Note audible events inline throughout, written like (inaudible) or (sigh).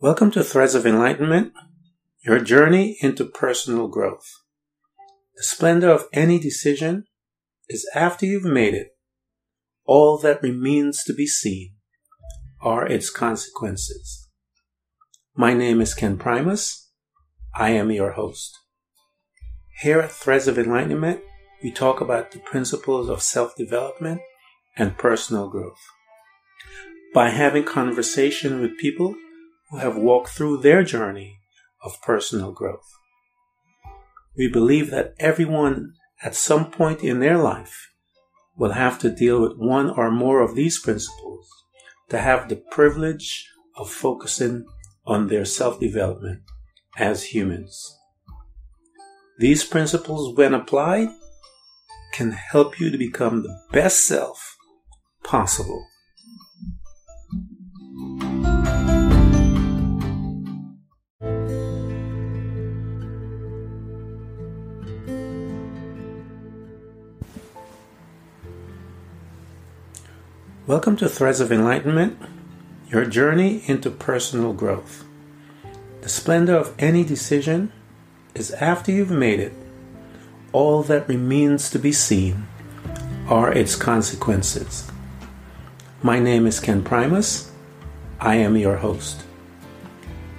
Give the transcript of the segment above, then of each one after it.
Welcome to Threads of Enlightenment, your journey into personal growth. The splendor of any decision is after you've made it. All that remains to be seen are its consequences. My name is Ken Primus. I am your host. Here at Threads of Enlightenment, we talk about the principles of self-development and personal growth. By having conversation with people who have walked through their journey of personal growth. We believe that everyone at some point in their life will have to deal with one or more of these principles to have the privilege of focusing on their self-development as humans. These principles, when applied, can help you to become the best self possible. Welcome to Threads of Enlightenment, your journey into personal growth. The splendor of any decision is after you've made it. All that remains to be seen are its consequences. My name is Ken Primus. I am your host.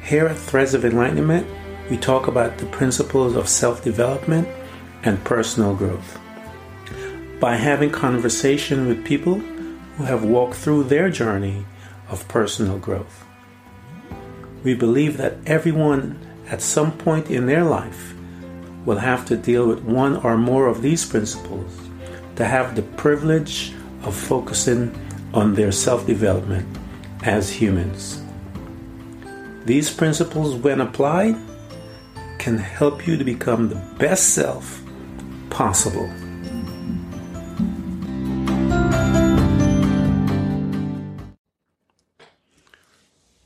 Here at Threads of Enlightenment, we talk about the principles of self development and personal growth. By having conversation with people who have walked through their journey of personal growth. We believe that everyone at some point in their life will have to deal with one or more of these principles to have the privilege of focusing on their self development as humans. These principles, when applied, can help you to become the best self possible.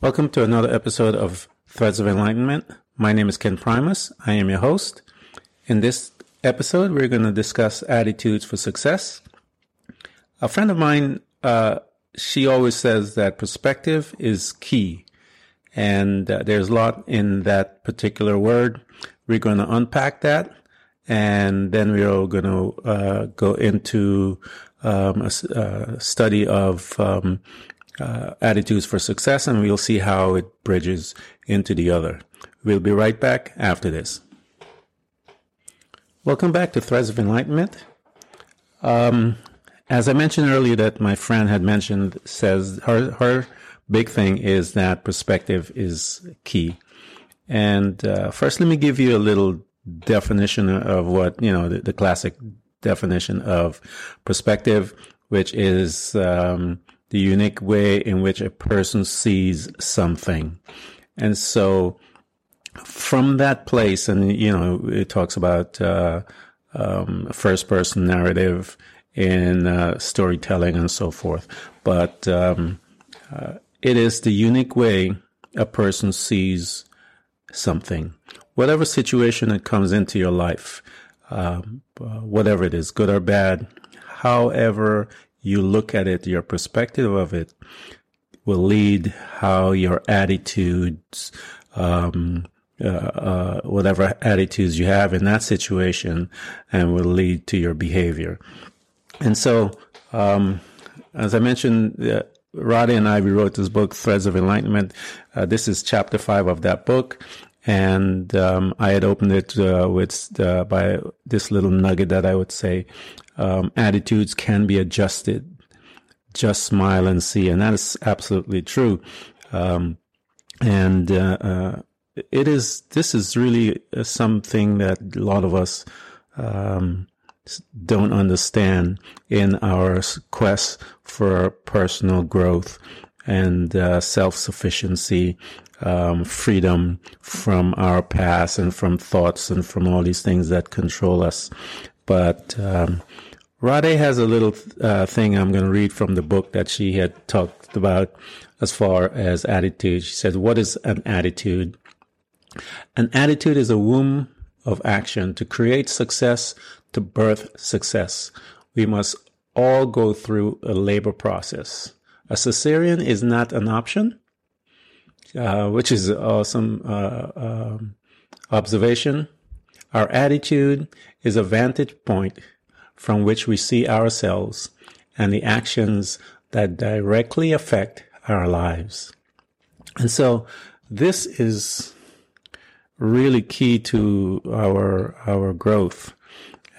Welcome to another episode of Threads of Enlightenment. My name is Ken Primus. I am your host. In this episode, we're going to discuss attitudes for success. A friend of mine, uh, she always says that perspective is key. And uh, there's a lot in that particular word. We're going to unpack that. And then we're going to uh, go into um, a, a, study of um, uh, attitudes for success, and we'll see how it bridges into the other. We'll be right back after this. Welcome back to Threads of Enlightenment. Um, as I mentioned earlier, that my friend had mentioned, says her her big thing is that perspective is key. And uh, first, let me give you a little definition of what you know the, the classic definition of perspective, which is um, the unique way in which a person sees something. And so from that place, and you know, it talks about uh, um, first person narrative in uh, storytelling and so forth. But um, uh, it is the unique way a person sees something. Whatever situation that comes into your life, um, uh, whatever it is, good or bad, however you look at it, your perspective of it will lead how your attitudes, um, uh, uh, whatever attitudes you have in that situation and will lead to your behavior. And so, um, as I mentioned, uh, Radhe and I, we wrote this book, Threads of Enlightenment. Uh, this is chapter five of that book. And, um, I had opened it, uh, with, uh, by this little nugget that I would say, um, attitudes can be adjusted. Just smile and see. And that is absolutely true. Um, and, uh, uh, it is, this is really something that a lot of us, um, don't understand in our quest for personal growth and uh, self-sufficiency, um, freedom from our past and from thoughts and from all these things that control us. But um, Radhe has a little uh, thing I'm going to read from the book that she had talked about as far as attitude. She said, What is an attitude? An attitude is a womb of action to create success, to birth success. We must all go through a labor process. A cesarean is not an option. uh, which is an awesome uh, um, observation. Our attitude is a vantage point from which we see ourselves and the actions that directly affect our lives. And so this is really key to our, our growth.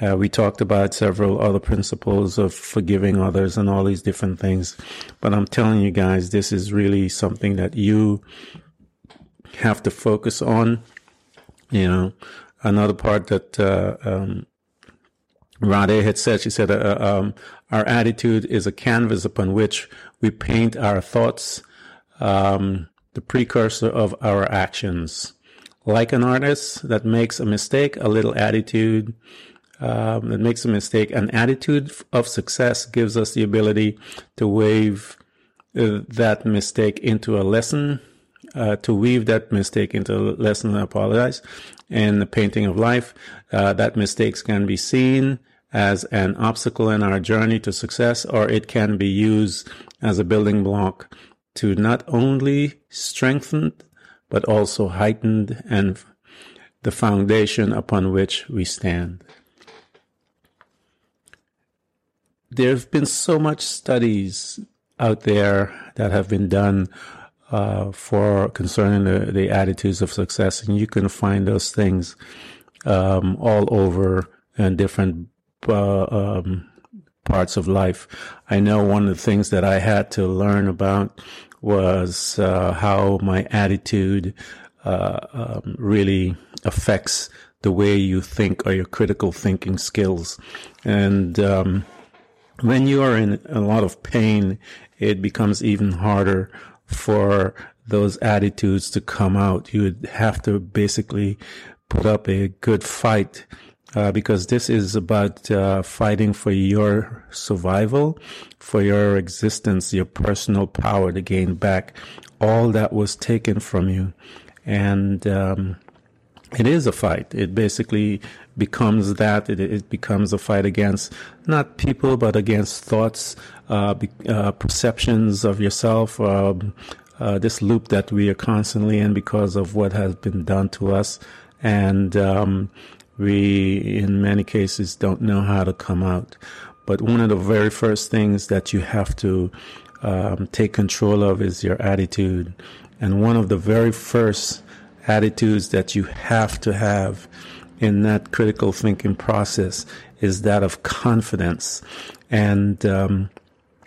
Uh, we talked about several other principles of forgiving others and all these different things. But I'm telling you guys, this is really something that you have to focus on. You know, another part that uh, um, Radhe had said, she said, uh, um, our attitude is a canvas upon which we paint our thoughts, um, the precursor of our actions. Like an artist that makes a mistake, a little attitude um, that makes a mistake, an attitude of success gives us the ability to wave uh, that mistake into a lesson, uh, to weave that mistake into a lesson. I apologize. In the painting of life, uh, that mistakes can be seen as an obstacle in our journey to success, or it can be used as a building block to not only strengthen, but also heighten and the foundation upon which we stand. There have been so much studies out there that have been done uh, for concerning the, the, attitudes of success, and you can find those things um, all over in different uh, um, parts of life. I know one of the things that I had to learn about was uh, how my attitude uh, um, really affects the way you think or your critical thinking skills. And um, when you are in a lot of pain, it becomes even harder for those attitudes to come out. You would have to basically put up a good fight uh, because this is about uh, fighting for your survival, for your existence, your personal power to gain back all that was taken from you. And um, it is a fight. It basically becomes that. It, it, becomes a fight against not people, but against thoughts, uh, uh perceptions of yourself. Um, uh, this loop that we are constantly in because of what has been done to us. And um, we, in many cases, don't know how to come out. But one of the very first things that you have to um, take control of is your attitude. And one of the very first attitudes that you have to have in that critical thinking process is that of confidence. And um,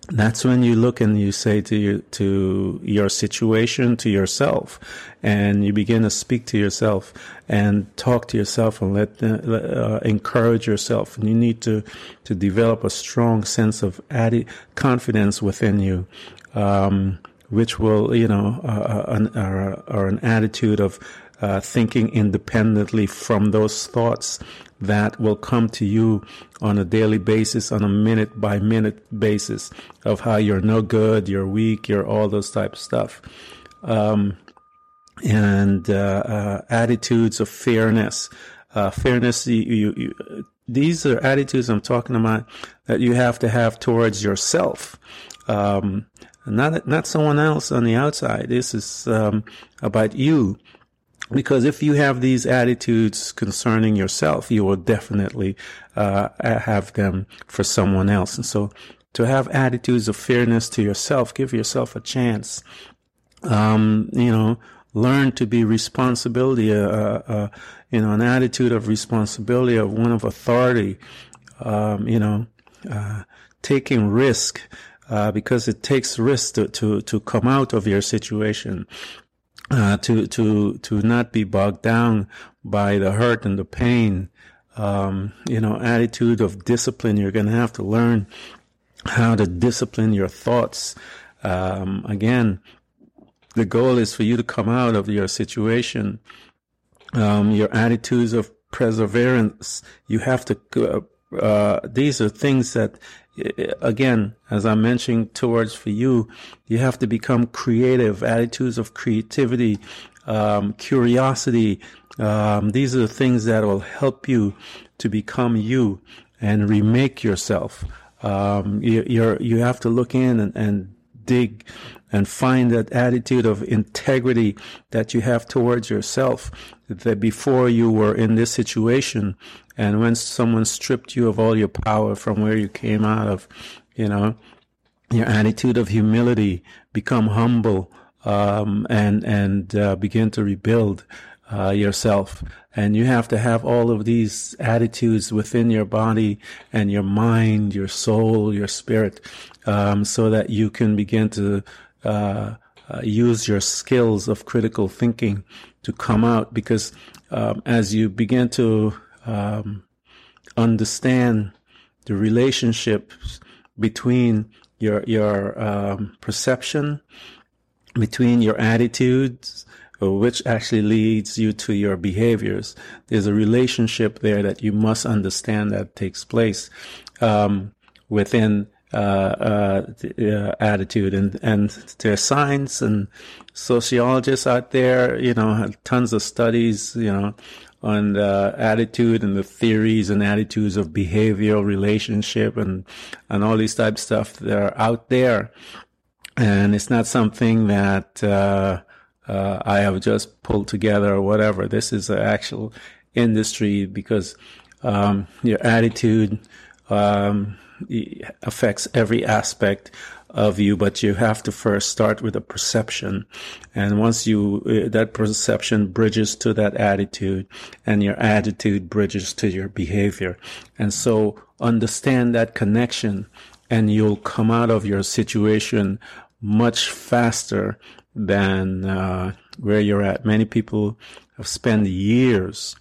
that's when you look and you say to you, to your situation, to yourself, and you begin to speak to yourself and talk to yourself and let uh, encourage yourself. And you need to to develop a strong sense of adi- confidence within you, um, which will you know uh, uh an, or, or an attitude of uh, thinking independently from those thoughts that will come to you on a daily basis, on a minute by minute basis of how you're no good, you're weak, you're all those type of stuff. Um, and uh, uh, attitudes of fairness. Uh, fairness, you, you, you, these are attitudes I'm talking about that you have to have towards yourself. Um, not not someone else on the outside. This is um, about you because if you have these attitudes concerning yourself, you will definitely uh, have them for someone else. And so, to have attitudes of fairness to yourself, give yourself a chance. Um, you know, learn to be responsibility, uh, uh, you know, an attitude of responsibility of one of authority. Um, you know, uh, taking risk. Uh, because it takes risk to, to, to come out of your situation uh, to to to not be bogged down by the hurt and the pain. Um, you know, attitude of discipline. You're going to have to learn how to discipline your thoughts. Um, again, the goal is for you to come out of your situation. Um, your attitudes of perseverance. You have to. Uh, uh, these are things that again, as I mentioned towards for you, you have to become creative, attitudes of creativity, um, curiosity. Um, these are the things that will help you to become you and remake yourself. Um, you, you have to look in and, and dig and find that attitude of integrity that you have towards yourself that before you were in this situation and when someone stripped you of all your power from where you came out of, you know, your attitude of humility, become humble, um, and, and, uh, begin to rebuild, uh, yourself. And you have to have all of these attitudes within your body and your mind, your soul, your spirit, um, so that you can begin to, uh, uh, use your skills of critical thinking to come out because um, as you begin to um, understand the relationships between your your um, perception, between your attitudes, which actually leads you to your behaviors. There's a relationship there that you must understand that takes place um, within uh, uh, uh, attitude, and and there are science and sociologists out there, you know, tons of studies, you know, on the attitude and the theories and attitudes of behavioral relationship and and all these type of stuff that are out there, and it's not something that uh, uh, I have just pulled together or whatever. This is an actual industry because um, your attitude. Um, affects every aspect of you, but you have to first start with a perception. And once you, uh, that perception bridges to that attitude and your attitude bridges to your behavior. And so understand that connection and you'll come out of your situation much faster than uh, where you're at. Many people have spent years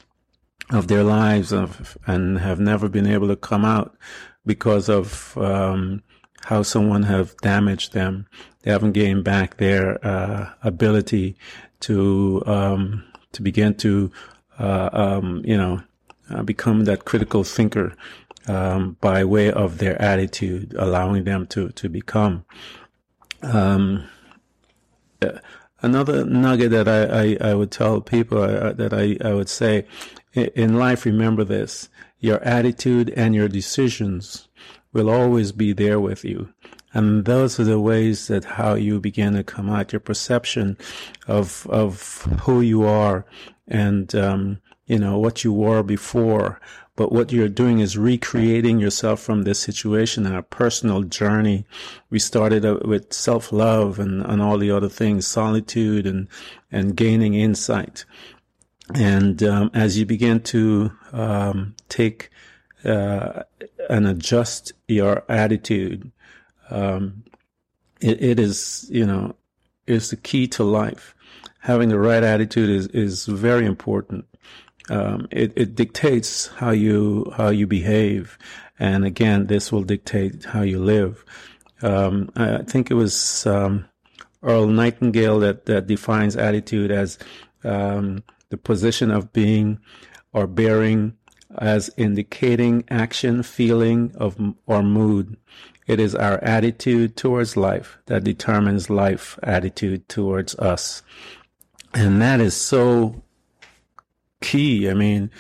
of their lives of, and have never been able to come out because of um, how someone have damaged them. They haven't gained back their uh, ability to um, to begin to uh, um, you know uh, become that critical thinker um, by way of their attitude, allowing them to to become. Um, uh, another nugget that I, I, I would tell people uh, that I, I would say in life, remember this your attitude and your decisions will always be there with you. And those are the ways that how you begin to come out, your perception of, of who you are and, um, you know, what you were before. But what you're doing is recreating yourself from this situation and a personal journey. We started with self-love and, and all the other things, solitude and, and gaining insight. And um, as you begin to um, take uh, and adjust your attitude, um, it, it is you know is the key to life. Having the right attitude is is very important. Um, it, it dictates how you how you behave, and again, this will dictate how you live. Um, I think it was um, Earl Nightingale that that defines attitude as um, the position of being or bearing as indicating action, feeling of or mood. It is our attitude towards life that determines life attitude towards us. And that is so key. I mean,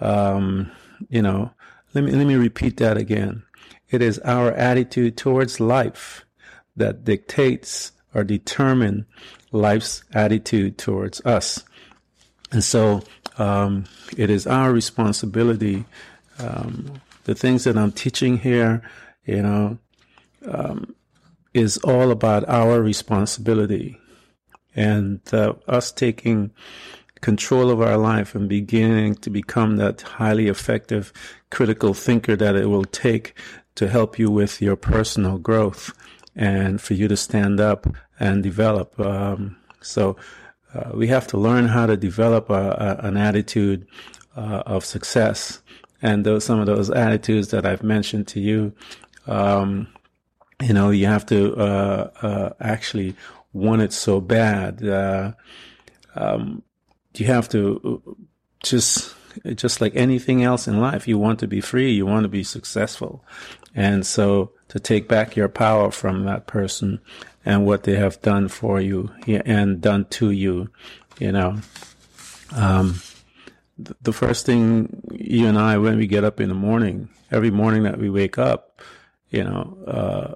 um, you know, let me, let me repeat that again. It is our attitude towards life that dictates or determine life's attitude towards us. And so um, it is our responsibility. Um, the things that I'm teaching here, you know, um, is all about our responsibility and uh, us taking control of our life and beginning to become that highly effective critical thinker that it will take to help you with your personal growth and for you to stand up and develop. Um, so uh, we have to learn how to develop a, a, an attitude uh, of success. And those, some of those attitudes that I've mentioned to you, um, you know, you have to uh, uh actually want it so bad. Uh, um, you have to just just like anything else in life, you want to be free, you want to be successful. And so to take back your power from that person and what they have done for you and done to you, you know. Um, the first thing you and I, when we get up in the morning, every morning that we wake up, you know, uh,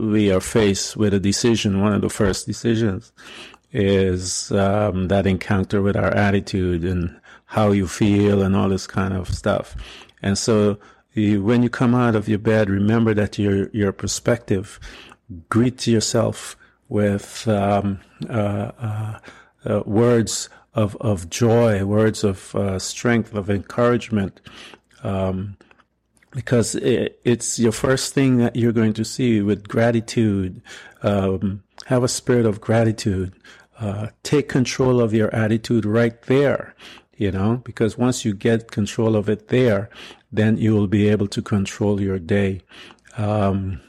we are faced with a decision, one of the first decisions is um, that encounter with our attitude and how you feel and all this kind of stuff. And so when you come out of your bed, remember that your your perspective. Greet yourself with um, uh, uh, uh, words of of joy, words of uh, strength, of encouragement. Um, because it, it's your first thing that you're going to see with gratitude. Um, have a spirit of gratitude. Uh, take control of your attitude right there, you know, because once you get control of it there, then you will be able to control your day. Um,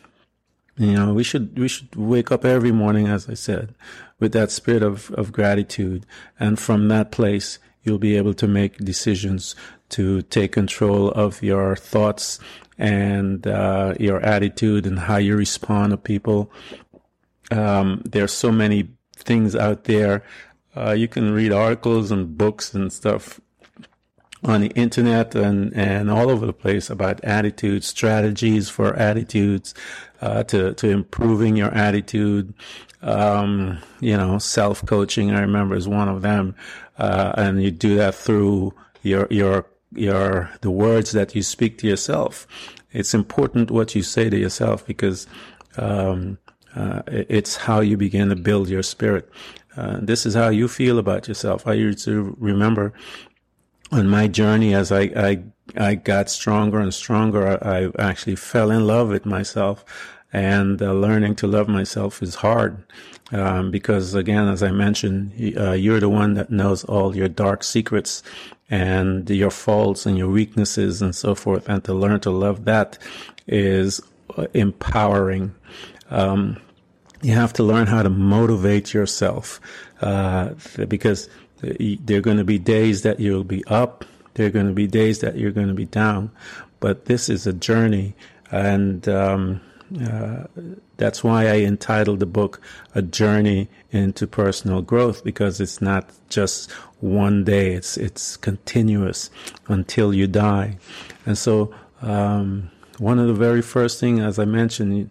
you know, we should, we should wake up every morning, as I said, with that spirit of, of gratitude. And from that place, you'll be able to make decisions to take control of your thoughts and uh, your attitude and how you respond to people. Um, are so many things out there. Uh, you can read articles and books and stuff on the internet and, and all over the place about attitudes, strategies for attitudes, uh, to, to improving your attitude. Um, you know, self coaching, I remember is one of them. Uh, and you do that through your, your your the words that you speak to yourself. It's important what you say to yourself because um, uh, it's how you begin to build your spirit. Uh, this is how you feel about yourself. I used to remember on my journey as I, I, I got stronger and stronger, I, actually fell in love with myself. And uh, learning to love myself is hard um, because again as i mentioned uh, you're the one that knows all your dark secrets and your faults and your weaknesses and so forth. And to learn to love that is uh, empowering. Um, you have to learn how to motivate yourself uh, because there are going to be days that you'll be up there are going to be days that you're going to be down but this is a journey and um, uh, that's why I entitled the book A Journey into Personal Growth because it's not just one day, it's, it's continuous until you die. And so, um, one of the very first things, as I mentioned,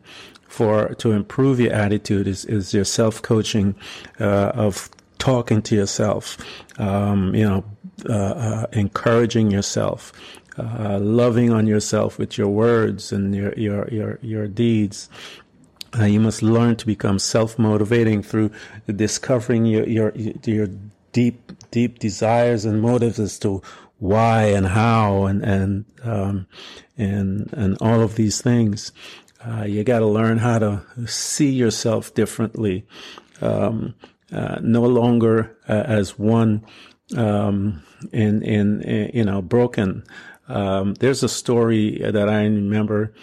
for to improve your attitude is, is your self coaching uh, of talking to yourself, um, you know, uh, uh, encouraging yourself, uh, loving on yourself with your words and your your your your deeds. Uh, you must learn to become self-motivating through discovering your your your deep deep desires and motives as to why and how and and um, and and all of these things. Uh, you got to learn how to see yourself differently, um, uh, no longer uh, as one um, in, in you know broken um, there's a story that I remember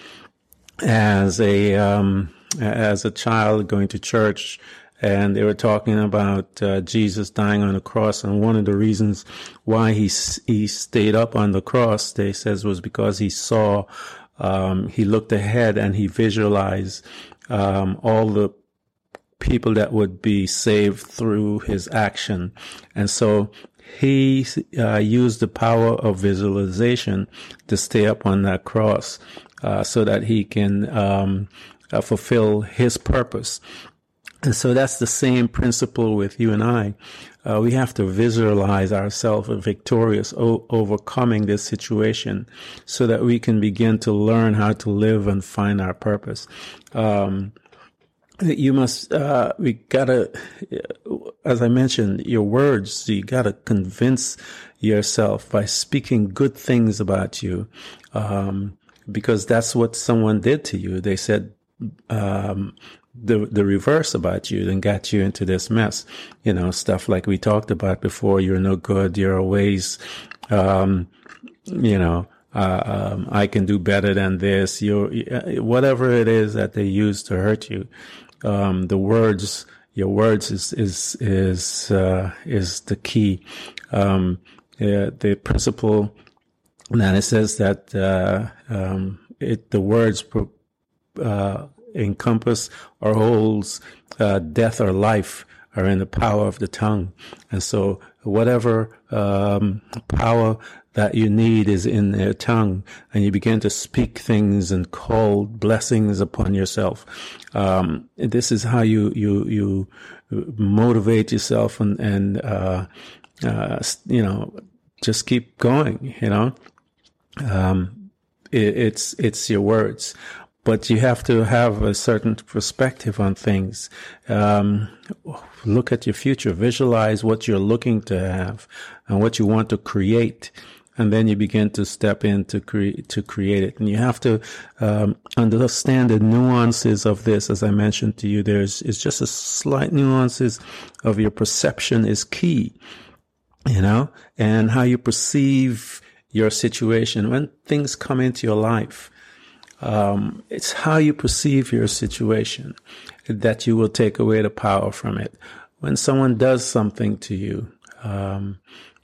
as a um, as a child going to church, and they were talking about uh, Jesus dying on the cross, and one of the reasons why he he stayed up on the cross, they says, was because he saw, um, he looked ahead and he visualized um, all the people that would be saved through his action, and so he uh, used the power of visualization to stay up on that cross uh, so that he can um, uh, fulfill his purpose. And so that's the same principle with you and I. Uh, we have to visualize ourselves victorious, o- overcoming this situation so that we can begin to learn how to live and find our purpose. Um, you must uh, we gotta as i mentioned your words you gotta convince yourself by speaking good things about you um, because that's what someone did to you they said um, the the reverse about you and got you into this mess you know stuff like we talked about before you're no good you're always um, you know uh, um, I can do better than this. You, whatever it is that they use to hurt you, um, the words, your words is is is uh, is the key. Um, uh, the principle that it says that uh, um, it the words uh, encompass or holds uh, death or life are in the power of the tongue, and so whatever um, power that you need is in their tongue, and you begin to speak things and call blessings upon yourself. Um, this is how you you you motivate yourself and and uh, uh, you know just keep going. You know, um, it, it's it's your words but you have to have a certain perspective on things. Um, look at your future, visualize what you're looking to have and what you want to create. And then you begin to step in to create, to create it. And you have to, um, understand the nuances of this. As I mentioned to you, there's, it's just a slight nuances of your perception is key, you know, and how you perceive your situation when things come into your life. Um, it's how you perceive your situation that you will take away the power from it. When someone does something to you, um,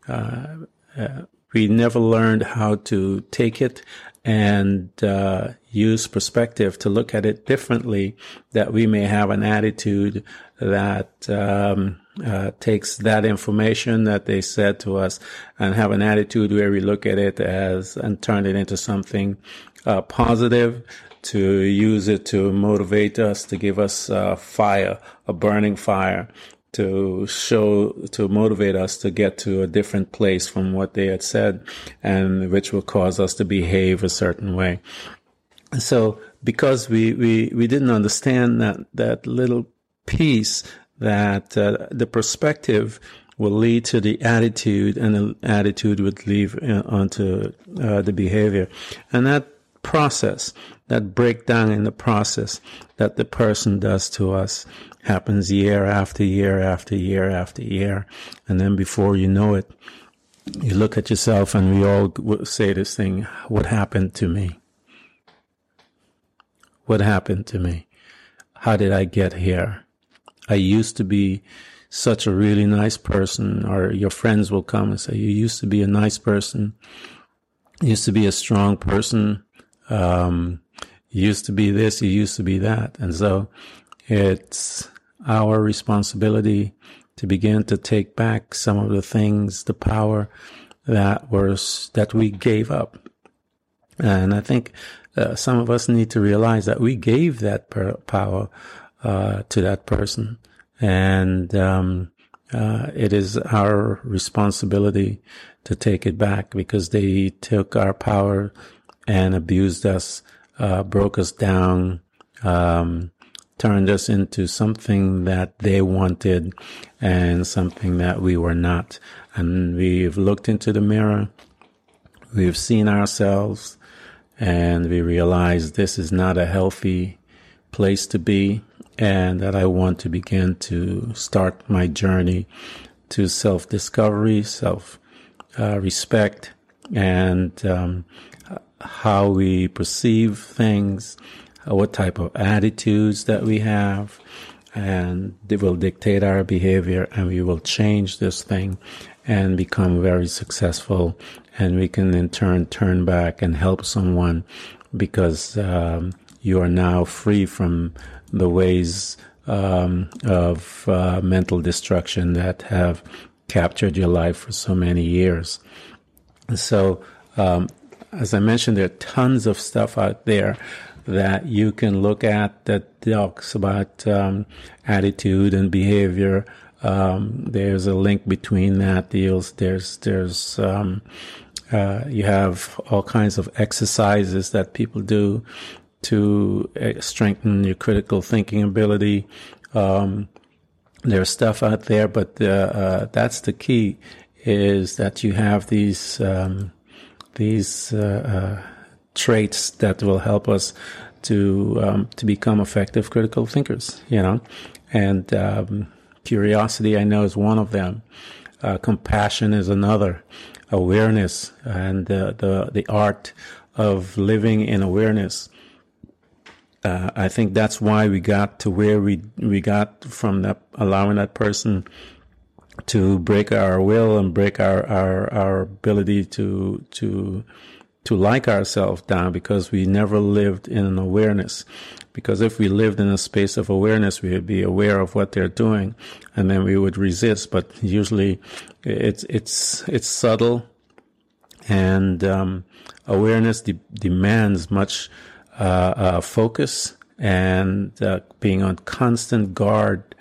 uh, uh, we never learned how to take it and uh, use perspective to look at it differently. That we may have an attitude that um, uh, takes that information that they said to us and have an attitude where we look at it as and turn it into something uh, positive to use it to motivate us, to give us uh, fire, a burning fire, to show, to motivate us to get to a different place from what they had said, and which will cause us to behave a certain way. So, because we, we, we didn't understand that, that little piece that uh, the perspective will lead to the attitude and the attitude would lead uh, onto uh, the behavior. And that process, that breakdown in the process that the person does to us happens year after year after year after year. And then before you know it, you look at yourself and we all say this thing, what happened to me? What happened to me? How did I get here? I used to be such a really nice person, or your friends will come and say, you used to be a nice person. You used to be a strong person um, used to be this, you used to be that. And so it's our responsibility to begin to take back some of the things, the power that was, that we gave up. And I think uh, some of us need to realize that we gave that per- power uh, to that person. And um, uh, it is our responsibility to take it back because they took our power and abused us, uh, broke us down, um, turned us into something that they wanted and something that we were not. And we've looked into the mirror, we've seen ourselves, and we realize this is not a healthy place to be, and that I want to begin to start my journey to self discovery, self uh, respect, and um, how we perceive things, what type of attitudes that we have, and it will dictate our behavior and we will change this thing and become very successful and we can in turn turn back and help someone because um, you are now free from the ways um, of uh, mental destruction that have captured your life for so many years. So um, as I mentioned, there are tons of stuff out there that you can look at that talks about um, attitude and behavior. Um, there's a link between that deals. There's there's um, uh, you have all kinds of exercises that people do to uh, strengthen your critical thinking ability. Um, there's stuff out there, but uh, uh, that's the key: is that you have these um, these uh, uh, traits that will help us to um, to become effective critical thinkers. You know, and um, curiosity I know is one of them. Uh, compassion is another. Awareness and the the the art of living in awareness. Uh, I think that's why we got to where we we got from that allowing that person to break our will and break our, our, our ability to, to, to like ourselves down because we never lived in an awareness. Because if we lived in a space of awareness, we would be aware of what they're doing and then we would resist. But usually it's, it's, it's subtle and um, awareness de- demands much uh, uh, focus and uh, being on constant guard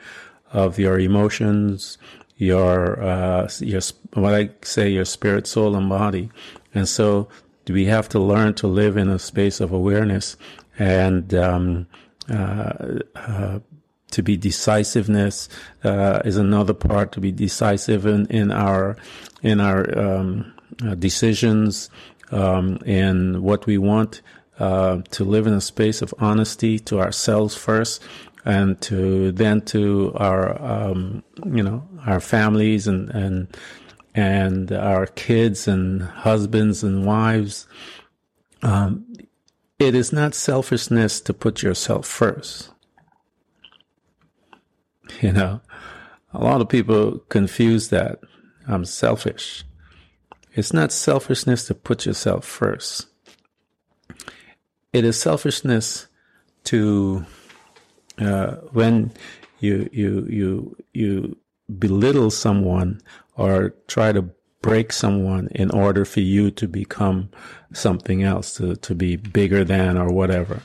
of your emotions, your uh, your what I say, your spirit, soul, and body. And so we have to learn to live in a space of awareness and um, uh, uh, to be decisiveness uh, is another part. To be decisive in, in our in our um, uh, decisions um, in what we want. Uh, to live in a space of honesty to ourselves first, and to then to our um, you know our families and and and our kids and husbands and wives. Um, it is not selfishness to put yourself first. You know, a lot of people confuse that. I'm selfish. It's not selfishness to put yourself first. It is selfishness to uh, when you you you you belittle someone or try to break someone in order for you to become something else, to, to be bigger than or whatever.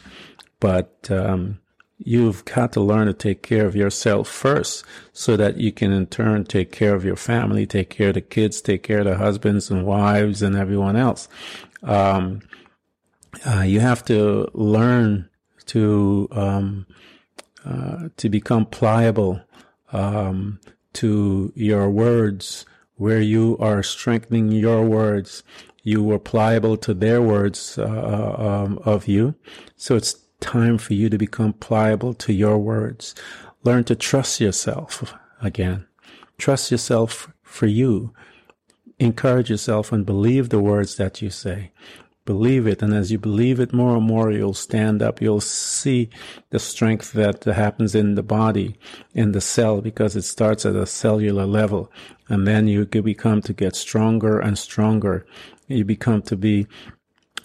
But um, you've got to learn to take care of yourself first so that you can in turn take care of your family, take care of the kids, take care of the husbands and wives and everyone else. Um, uh, you have to learn to um, uh, to become pliable um, to your words, where you are strengthening your words. You were pliable to their words uh, uh, um, of you, so it's time for you to become pliable to your words. Learn to trust yourself again. Trust yourself for you. Encourage yourself and believe the words that you say. Believe it. And as you believe it more and more, you'll stand up. You'll see the strength that happens in the body, in the cell, because it starts at a cellular level. And then you become to get stronger and stronger. You become to be,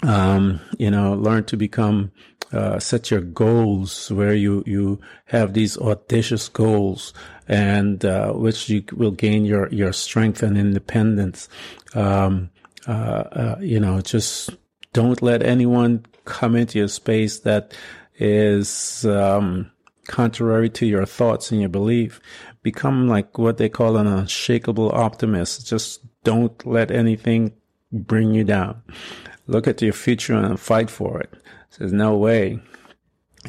um, you know, learn to become uh, set your goals where you you have these audacious goals and uh, which you will gain your your strength and independence. Um, uh, uh you know, just don't let anyone come into your space that is um, contrary to your thoughts and your belief. Become like what they call an unshakable optimist. Just don't let anything bring you down. Look at your future and fight for it. There's no way,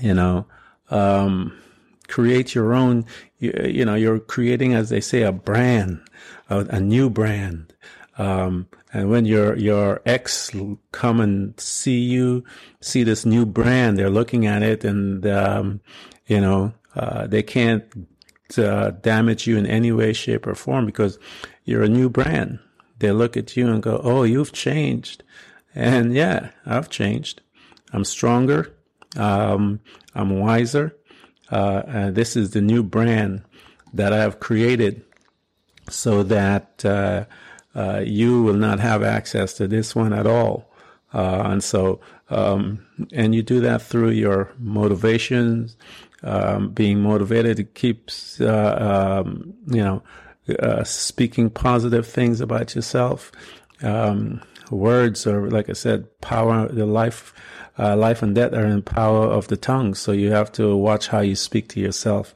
you know. Um, create your own. You, you, know, you're creating, as they say, a brand, a, a new brand. Um, and when your your ex come and see you, see this new brand, they're looking at it, and um, you know uh, they can't uh, damage you in any way, shape, or form because you're a new brand. They look at you and go, "Oh, you've changed," and yeah, I've changed. I'm stronger. Um, I'm wiser. Uh, and this is the new brand that I have created so that uh, uh, you will not have access to this one at all. Uh, and so, um, and you do that through your motivations, um, being motivated to keep, uh, um, you know, uh, speaking positive things about yourself. Um, words are, like I said, power, the life uh, life and death are in power of the tongue. So you have to watch how you speak to yourself.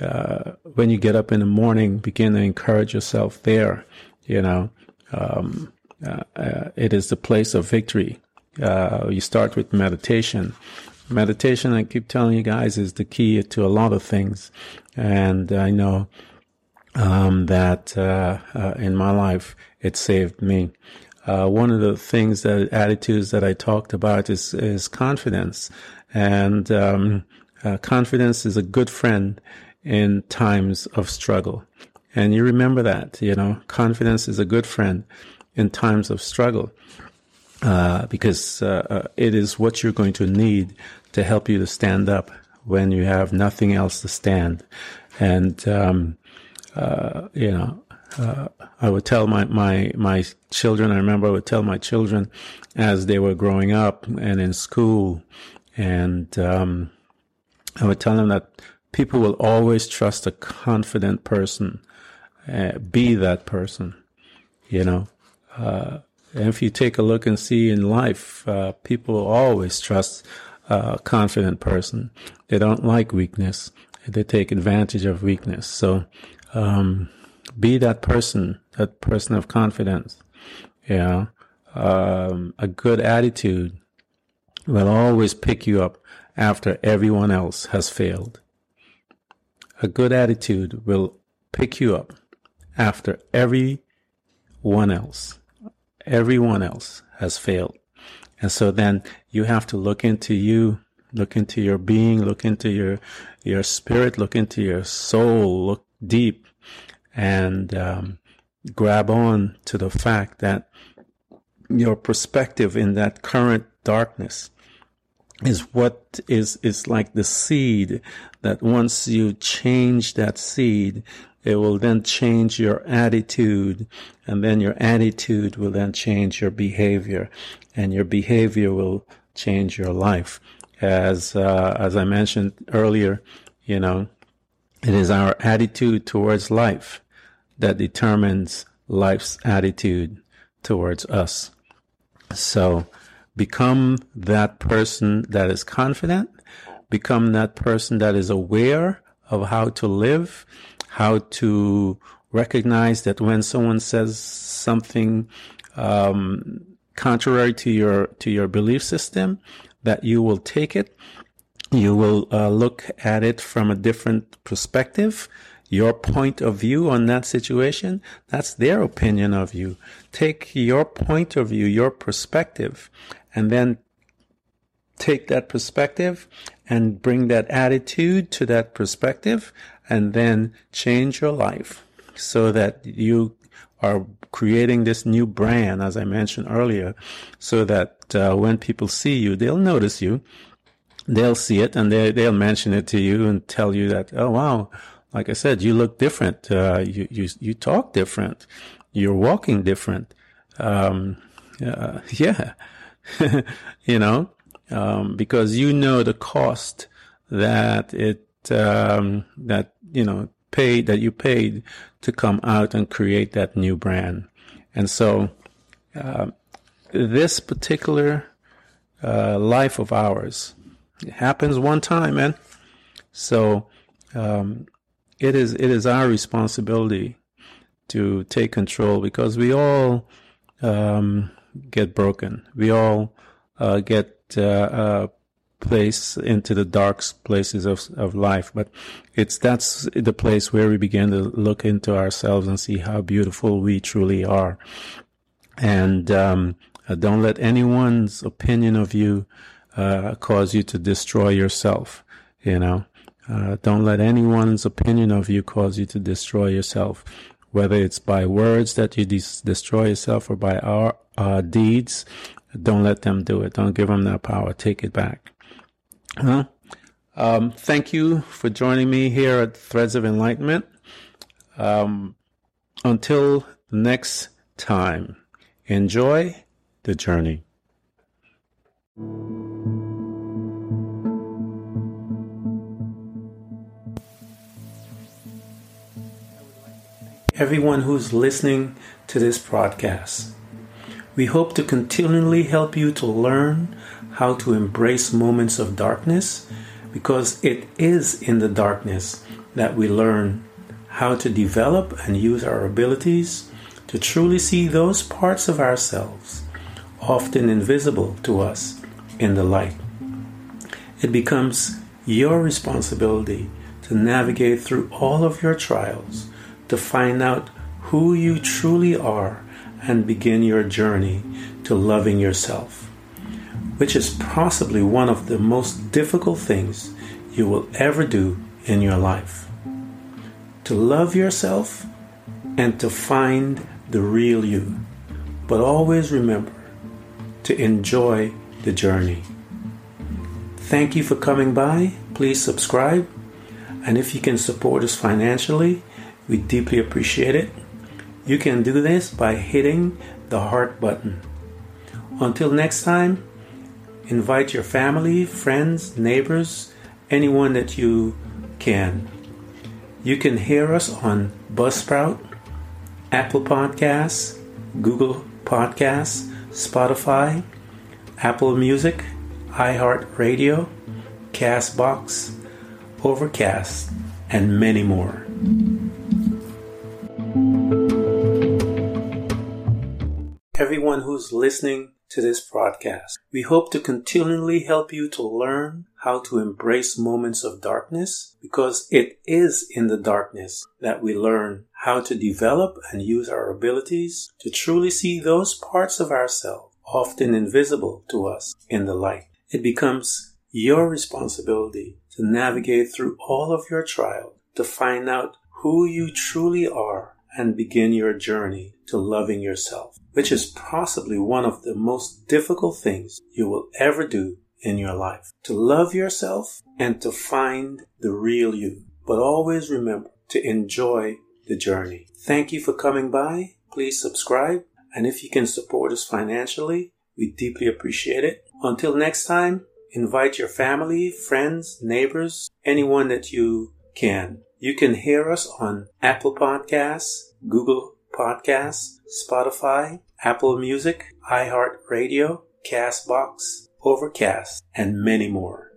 Uh, when you get up in the morning, begin to encourage yourself there. You know, um, uh, uh it is the place of victory. Uh, you start with meditation. Meditation, I keep telling you guys, is the key to a lot of things. And I know um, that uh, in my life, it saved me. One of the things that attitudes that I talked about is is confidence, and um, confidence is a good friend in times of struggle. And you remember that, you know, confidence is a good friend in times of struggle uh, because uh, uh, it is what you're going to need to help you to stand up when you have nothing else to stand. And um, uh, you know, uh, I would tell my, my, my children, I remember I would tell my children as they were growing up and in school, and um, I would tell them that people will always trust a confident person, uh, be that person, you know. Uh, and if you take a look and see in life, uh, people always trust a confident person. They don't like weakness. They take advantage of weakness. So, um, be that person, that person of confidence. Yeah. Um, a good attitude will always pick you up after everyone else has failed. A good attitude will pick you up after everyone else, everyone else has failed. And so then you have to look into you, look into your being, look into your, your spirit, look into your soul, look deep and um, grab on to the fact that your perspective in that current darkness is what is is like the seed that once you change that seed it will then change your attitude and then your attitude will then change your behavior and your behavior will change your life. As uh, as i mentioned earlier you know it is our attitude towards life that determines life's attitude towards us. So become that person that is confident, become that person that is aware of how to live, how to recognize that when someone says something um, contrary to your to your belief system, that you will take it, you will uh, look at it from a different perspective, your point of view on that situation, that's their opinion of you. Take your point of view, your perspective, and then take that perspective and bring that attitude to that perspective and then change your life so that you are creating this new brand, as I mentioned earlier, so that uh, when people see you, they'll notice you, they'll see it, and they, they'll mention it to you and tell you that, oh wow, like I said, you look different, uh, you you you talk different, you're walking different. Um, uh, (laughs) yeah, (laughs) you know, um, because you know the cost that it um, that you know paid that you paid to come out and create that new brand, and so uh, this particular uh, life of ours it happens one time, man. So um, it is it is our responsibility to take control because we all um, get broken. We all uh, get uh, uh, placed into the dark places of, of life. But it's that's the place where we begin to look into ourselves and see how beautiful we truly are. And um, uh, don't let anyone's opinion of you uh, cause you to destroy yourself. You know, uh, don't let anyone's opinion of you cause you to destroy yourself whether it's by words that you de- destroy yourself or by our uh, deeds, don't let them do it. Don't give them that power. Take it back. Well, um, thank you for joining me here at Threads of Enlightenment. Um, until next time, enjoy the journey. Everyone who's listening to this broadcast. We hope to continually help you to learn how to embrace moments of darkness because it is in the darkness that we learn how to develop and use our abilities to truly see those parts of ourselves, often invisible to us, in the light. It becomes your responsibility to navigate through all of your trials to find out who you truly are and begin your journey to loving yourself, which is possibly one of the most difficult things you will ever do in your life. To love yourself and to find the real you. But always remember to enjoy the journey. Thank you for coming by. Please subscribe. And if you can support us financially, we deeply appreciate it. You can do this by hitting the heart button. Until next time, invite your family, friends, neighbors, anyone that you can. You can hear us on Buzzsprout, Apple Podcasts, Google Podcasts, Spotify, Apple Music, iHeartRadio, Castbox, Overcast, and many more. Everyone who's listening to this broadcast, we hope to continually help you to learn how to embrace moments of darkness because it is in the darkness that we learn how to develop and use our abilities to truly see those parts of ourselves often invisible to us in the light. It becomes your responsibility to navigate through all of your trials to find out who you truly are and begin your journey to loving yourself, which is possibly one of the most difficult things you will ever do in your life. To love yourself and to find the real you. But always remember to enjoy the journey. Thank you for coming by. Please subscribe. And if you can support us financially, we deeply appreciate it. Until next time, invite your family, friends, neighbors, anyone that you can. You can hear us on Apple Podcasts, Google Podcasts, Spotify, Apple Music, iHeartRadio, Castbox, Overcast, and many more.